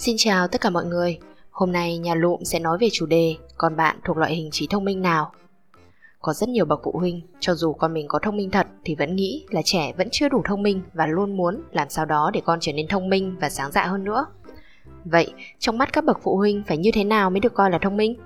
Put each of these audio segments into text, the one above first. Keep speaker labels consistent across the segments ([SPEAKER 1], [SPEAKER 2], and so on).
[SPEAKER 1] Xin chào tất cả mọi người. Hôm nay nhà lụm sẽ nói về chủ đề con bạn thuộc loại hình trí thông minh nào. Có rất nhiều bậc phụ huynh, cho dù con mình có thông minh thật thì vẫn nghĩ là trẻ vẫn chưa đủ thông minh và luôn muốn làm sao đó để con trở nên thông minh và sáng dạ hơn nữa. Vậy, trong mắt các bậc phụ huynh phải như thế nào mới được coi là thông minh?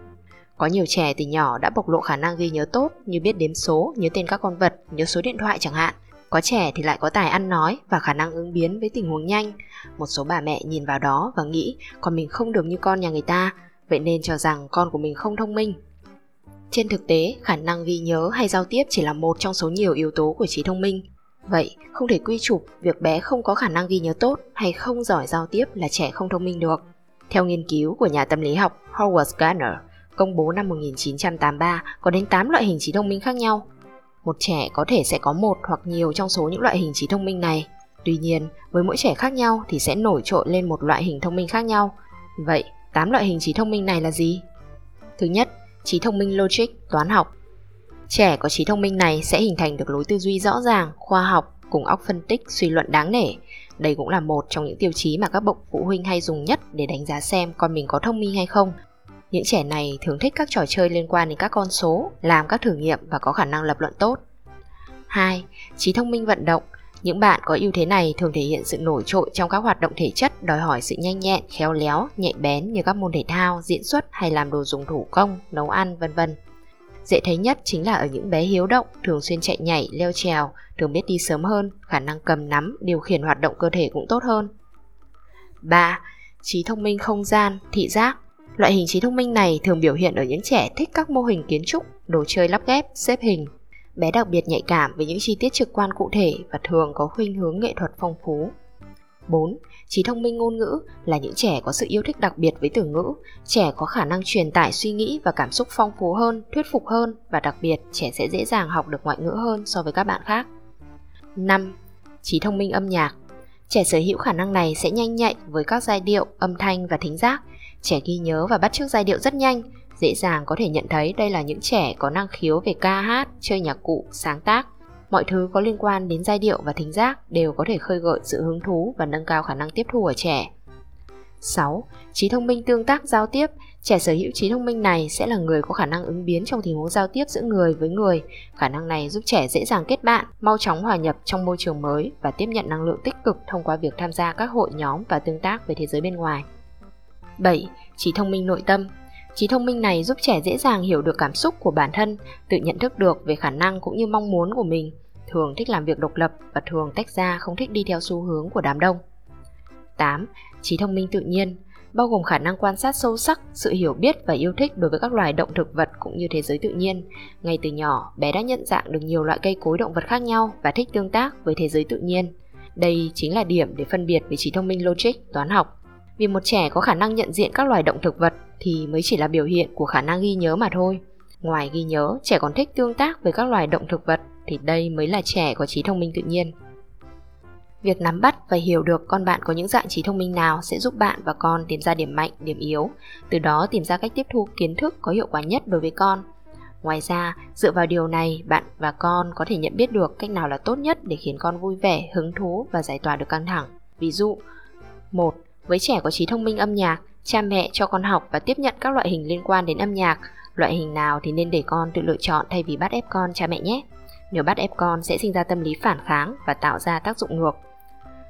[SPEAKER 1] Có nhiều trẻ từ nhỏ đã bộc lộ khả năng ghi nhớ tốt như biết đếm số, nhớ tên các con vật, nhớ số điện thoại chẳng hạn. Có trẻ thì lại có tài ăn nói và khả năng ứng biến với tình huống nhanh. Một số bà mẹ nhìn vào đó và nghĩ con mình không được như con nhà người ta, vậy nên cho rằng con của mình không thông minh. Trên thực tế, khả năng ghi nhớ hay giao tiếp chỉ là một trong số nhiều yếu tố của trí thông minh. Vậy, không thể quy chụp việc bé không có khả năng ghi nhớ tốt hay không giỏi giao tiếp là trẻ không thông minh được. Theo nghiên cứu của nhà tâm lý học Howard Gardner, công bố năm 1983 có đến 8 loại hình trí thông minh khác nhau. Một trẻ có thể sẽ có một hoặc nhiều trong số những loại hình trí thông minh này. Tuy nhiên, với mỗi trẻ khác nhau thì sẽ nổi trội lên một loại hình thông minh khác nhau. Vậy, 8 loại hình trí thông minh này là gì? Thứ nhất, trí thông minh logic, toán học. Trẻ có trí thông minh này sẽ hình thành được lối tư duy rõ ràng, khoa học cùng óc phân tích, suy luận đáng nể. Đây cũng là một trong những tiêu chí mà các bậc phụ huynh hay dùng nhất để đánh giá xem con mình có thông minh hay không những trẻ này thường thích các trò chơi liên quan đến các con số, làm các thử nghiệm và có khả năng lập luận tốt. 2. Trí thông minh vận động những bạn có ưu thế này thường thể hiện sự nổi trội trong các hoạt động thể chất đòi hỏi sự nhanh nhẹn, khéo léo, nhạy bén như các môn thể thao, diễn xuất hay làm đồ dùng thủ công, nấu ăn, vân vân. Dễ thấy nhất chính là ở những bé hiếu động, thường xuyên chạy nhảy, leo trèo, thường biết đi sớm hơn, khả năng cầm nắm, điều khiển hoạt động cơ thể cũng tốt hơn. 3. Trí thông minh không gian, thị giác Loại hình trí thông minh này thường biểu hiện ở những trẻ thích các mô hình kiến trúc, đồ chơi lắp ghép, xếp hình. Bé đặc biệt nhạy cảm với những chi tiết trực quan cụ thể và thường có khuynh hướng nghệ thuật phong phú. 4. Trí thông minh ngôn ngữ là những trẻ có sự yêu thích đặc biệt với từ ngữ. Trẻ có khả năng truyền tải suy nghĩ và cảm xúc phong phú hơn, thuyết phục hơn và đặc biệt trẻ sẽ dễ dàng học được ngoại ngữ hơn so với các bạn khác. 5. Trí thông minh âm nhạc Trẻ sở hữu khả năng này sẽ nhanh nhạy với các giai điệu, âm thanh và thính giác, Trẻ ghi nhớ và bắt chước giai điệu rất nhanh, dễ dàng có thể nhận thấy đây là những trẻ có năng khiếu về ca hát, chơi nhạc cụ, sáng tác. Mọi thứ có liên quan đến giai điệu và thính giác đều có thể khơi gợi sự hứng thú và nâng cao khả năng tiếp thu ở trẻ. 6. Trí thông minh tương tác giao tiếp Trẻ sở hữu trí thông minh này sẽ là người có khả năng ứng biến trong tình huống giao tiếp giữa người với người. Khả năng này giúp trẻ dễ dàng kết bạn, mau chóng hòa nhập trong môi trường mới và tiếp nhận năng lượng tích cực thông qua việc tham gia các hội nhóm và tương tác với thế giới bên ngoài. 7. Trí thông minh nội tâm Trí thông minh này giúp trẻ dễ dàng hiểu được cảm xúc của bản thân, tự nhận thức được về khả năng cũng như mong muốn của mình, thường thích làm việc độc lập và thường tách ra không thích đi theo xu hướng của đám đông. 8. Trí thông minh tự nhiên bao gồm khả năng quan sát sâu sắc, sự hiểu biết và yêu thích đối với các loài động thực vật cũng như thế giới tự nhiên. Ngay từ nhỏ, bé đã nhận dạng được nhiều loại cây cối động vật khác nhau và thích tương tác với thế giới tự nhiên. Đây chính là điểm để phân biệt với trí thông minh logic, toán học vì một trẻ có khả năng nhận diện các loài động thực vật thì mới chỉ là biểu hiện của khả năng ghi nhớ mà thôi. Ngoài ghi nhớ, trẻ còn thích tương tác với các loài động thực vật thì đây mới là trẻ có trí thông minh tự nhiên. Việc nắm bắt và hiểu được con bạn có những dạng trí thông minh nào sẽ giúp bạn và con tìm ra điểm mạnh, điểm yếu, từ đó tìm ra cách tiếp thu kiến thức có hiệu quả nhất đối với con. Ngoài ra, dựa vào điều này, bạn và con có thể nhận biết được cách nào là tốt nhất để khiến con vui vẻ, hứng thú và giải tỏa được căng thẳng. Ví dụ, một với trẻ có trí thông minh âm nhạc, cha mẹ cho con học và tiếp nhận các loại hình liên quan đến âm nhạc. Loại hình nào thì nên để con tự lựa chọn thay vì bắt ép con cha mẹ nhé. Nếu bắt ép con sẽ sinh ra tâm lý phản kháng và tạo ra tác dụng ngược.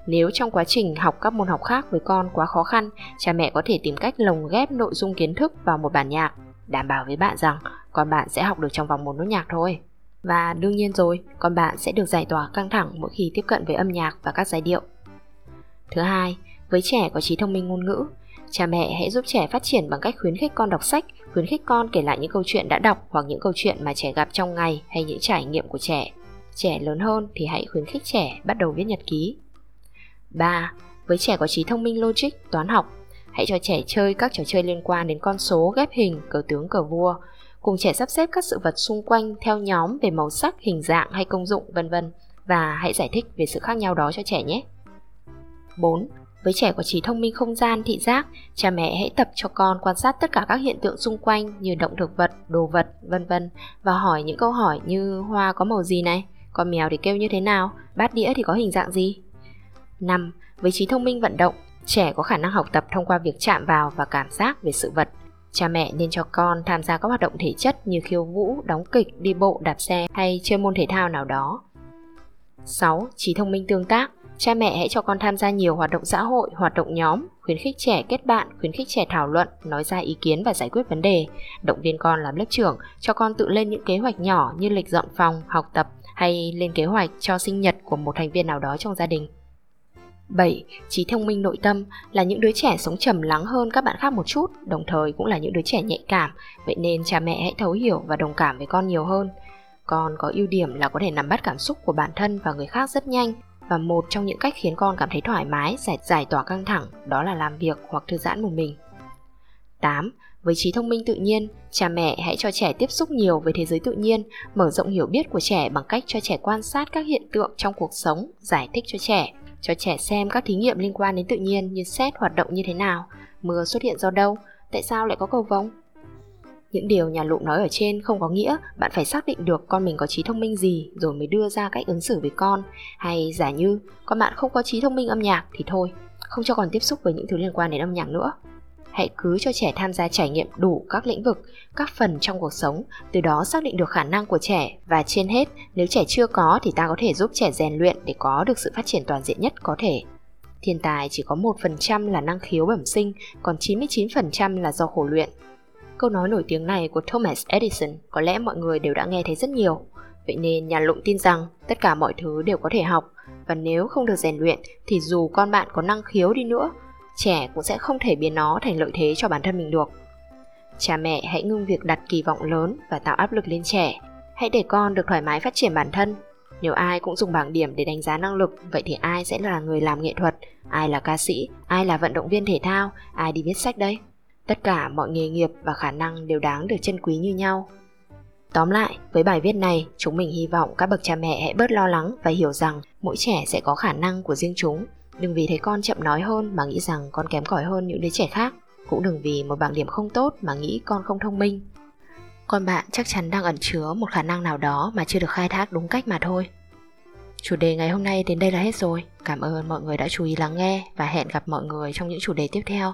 [SPEAKER 1] Nếu trong quá trình học các môn học khác với con quá khó khăn, cha mẹ có thể tìm cách lồng ghép nội dung kiến thức vào một bản nhạc, đảm bảo với bạn rằng con bạn sẽ học được trong vòng một nốt nhạc thôi. Và đương nhiên rồi, con bạn sẽ được giải tỏa căng thẳng mỗi khi tiếp cận với âm nhạc và các giai điệu. Thứ hai, với trẻ có trí thông minh ngôn ngữ, cha mẹ hãy giúp trẻ phát triển bằng cách khuyến khích con đọc sách, khuyến khích con kể lại những câu chuyện đã đọc hoặc những câu chuyện mà trẻ gặp trong ngày hay những trải nghiệm của trẻ. Trẻ lớn hơn thì hãy khuyến khích trẻ bắt đầu viết nhật ký. 3. Với trẻ có trí thông minh logic, toán học, hãy cho trẻ chơi các trò chơi liên quan đến con số, ghép hình, cờ tướng, cờ vua. Cùng trẻ sắp xếp các sự vật xung quanh theo nhóm về màu sắc, hình dạng hay công dụng, vân vân và hãy giải thích về sự khác nhau đó cho trẻ nhé. 4. Với trẻ có trí thông minh không gian, thị giác, cha mẹ hãy tập cho con quan sát tất cả các hiện tượng xung quanh như động thực vật, đồ vật, vân vân và hỏi những câu hỏi như hoa có màu gì này, con mèo thì kêu như thế nào, bát đĩa thì có hình dạng gì. 5. Với trí thông minh vận động, Trẻ có khả năng học tập thông qua việc chạm vào và cảm giác về sự vật. Cha mẹ nên cho con tham gia các hoạt động thể chất như khiêu vũ, đóng kịch, đi bộ, đạp xe hay chơi môn thể thao nào đó. 6. Trí thông minh tương tác Cha mẹ hãy cho con tham gia nhiều hoạt động xã hội, hoạt động nhóm, khuyến khích trẻ kết bạn, khuyến khích trẻ thảo luận, nói ra ý kiến và giải quyết vấn đề, động viên con làm lớp trưởng, cho con tự lên những kế hoạch nhỏ như lịch dọn phòng, học tập hay lên kế hoạch cho sinh nhật của một thành viên nào đó trong gia đình. 7. Trí thông minh nội tâm là những đứa trẻ sống trầm lắng hơn các bạn khác một chút, đồng thời cũng là những đứa trẻ nhạy cảm, vậy nên cha mẹ hãy thấu hiểu và đồng cảm với con nhiều hơn. Con có ưu điểm là có thể nắm bắt cảm xúc của bản thân và người khác rất nhanh, và một trong những cách khiến con cảm thấy thoải mái, giải, giải tỏa căng thẳng đó là làm việc hoặc thư giãn một mình. 8. Với trí thông minh tự nhiên, cha mẹ hãy cho trẻ tiếp xúc nhiều với thế giới tự nhiên, mở rộng hiểu biết của trẻ bằng cách cho trẻ quan sát các hiện tượng trong cuộc sống, giải thích cho trẻ, cho trẻ xem các thí nghiệm liên quan đến tự nhiên như xét hoạt động như thế nào, mưa xuất hiện do đâu, tại sao lại có cầu vồng, những điều nhà lụng nói ở trên không có nghĩa bạn phải xác định được con mình có trí thông minh gì rồi mới đưa ra cách ứng xử với con. Hay giả như con bạn không có trí thông minh âm nhạc thì thôi, không cho còn tiếp xúc với những thứ liên quan đến âm nhạc nữa. Hãy cứ cho trẻ tham gia trải nghiệm đủ các lĩnh vực, các phần trong cuộc sống, từ đó xác định được khả năng của trẻ và trên hết, nếu trẻ chưa có thì ta có thể giúp trẻ rèn luyện để có được sự phát triển toàn diện nhất có thể. Thiên tài chỉ có 1% là năng khiếu bẩm sinh, còn 99% là do khổ luyện. Câu nói nổi tiếng này của Thomas Edison có lẽ mọi người đều đã nghe thấy rất nhiều. Vậy nên nhà lụng tin rằng tất cả mọi thứ đều có thể học và nếu không được rèn luyện thì dù con bạn có năng khiếu đi nữa, trẻ cũng sẽ không thể biến nó thành lợi thế cho bản thân mình được. Cha mẹ hãy ngưng việc đặt kỳ vọng lớn và tạo áp lực lên trẻ. Hãy để con được thoải mái phát triển bản thân. Nếu ai cũng dùng bảng điểm để đánh giá năng lực, vậy thì ai sẽ là người làm nghệ thuật, ai là ca sĩ, ai là vận động viên thể thao, ai đi viết sách đây? Tất cả mọi nghề nghiệp và khả năng đều đáng được trân quý như nhau. Tóm lại, với bài viết này, chúng mình hy vọng các bậc cha mẹ hãy bớt lo lắng và hiểu rằng mỗi trẻ sẽ có khả năng của riêng chúng. Đừng vì thấy con chậm nói hơn mà nghĩ rằng con kém cỏi hơn những đứa trẻ khác. Cũng đừng vì một bảng điểm không tốt mà nghĩ con không thông minh. Con bạn chắc chắn đang ẩn chứa một khả năng nào đó mà chưa được khai thác đúng cách mà thôi. Chủ đề ngày hôm nay đến đây là hết rồi. Cảm ơn mọi người đã chú ý lắng nghe và hẹn gặp mọi người trong những chủ đề tiếp theo.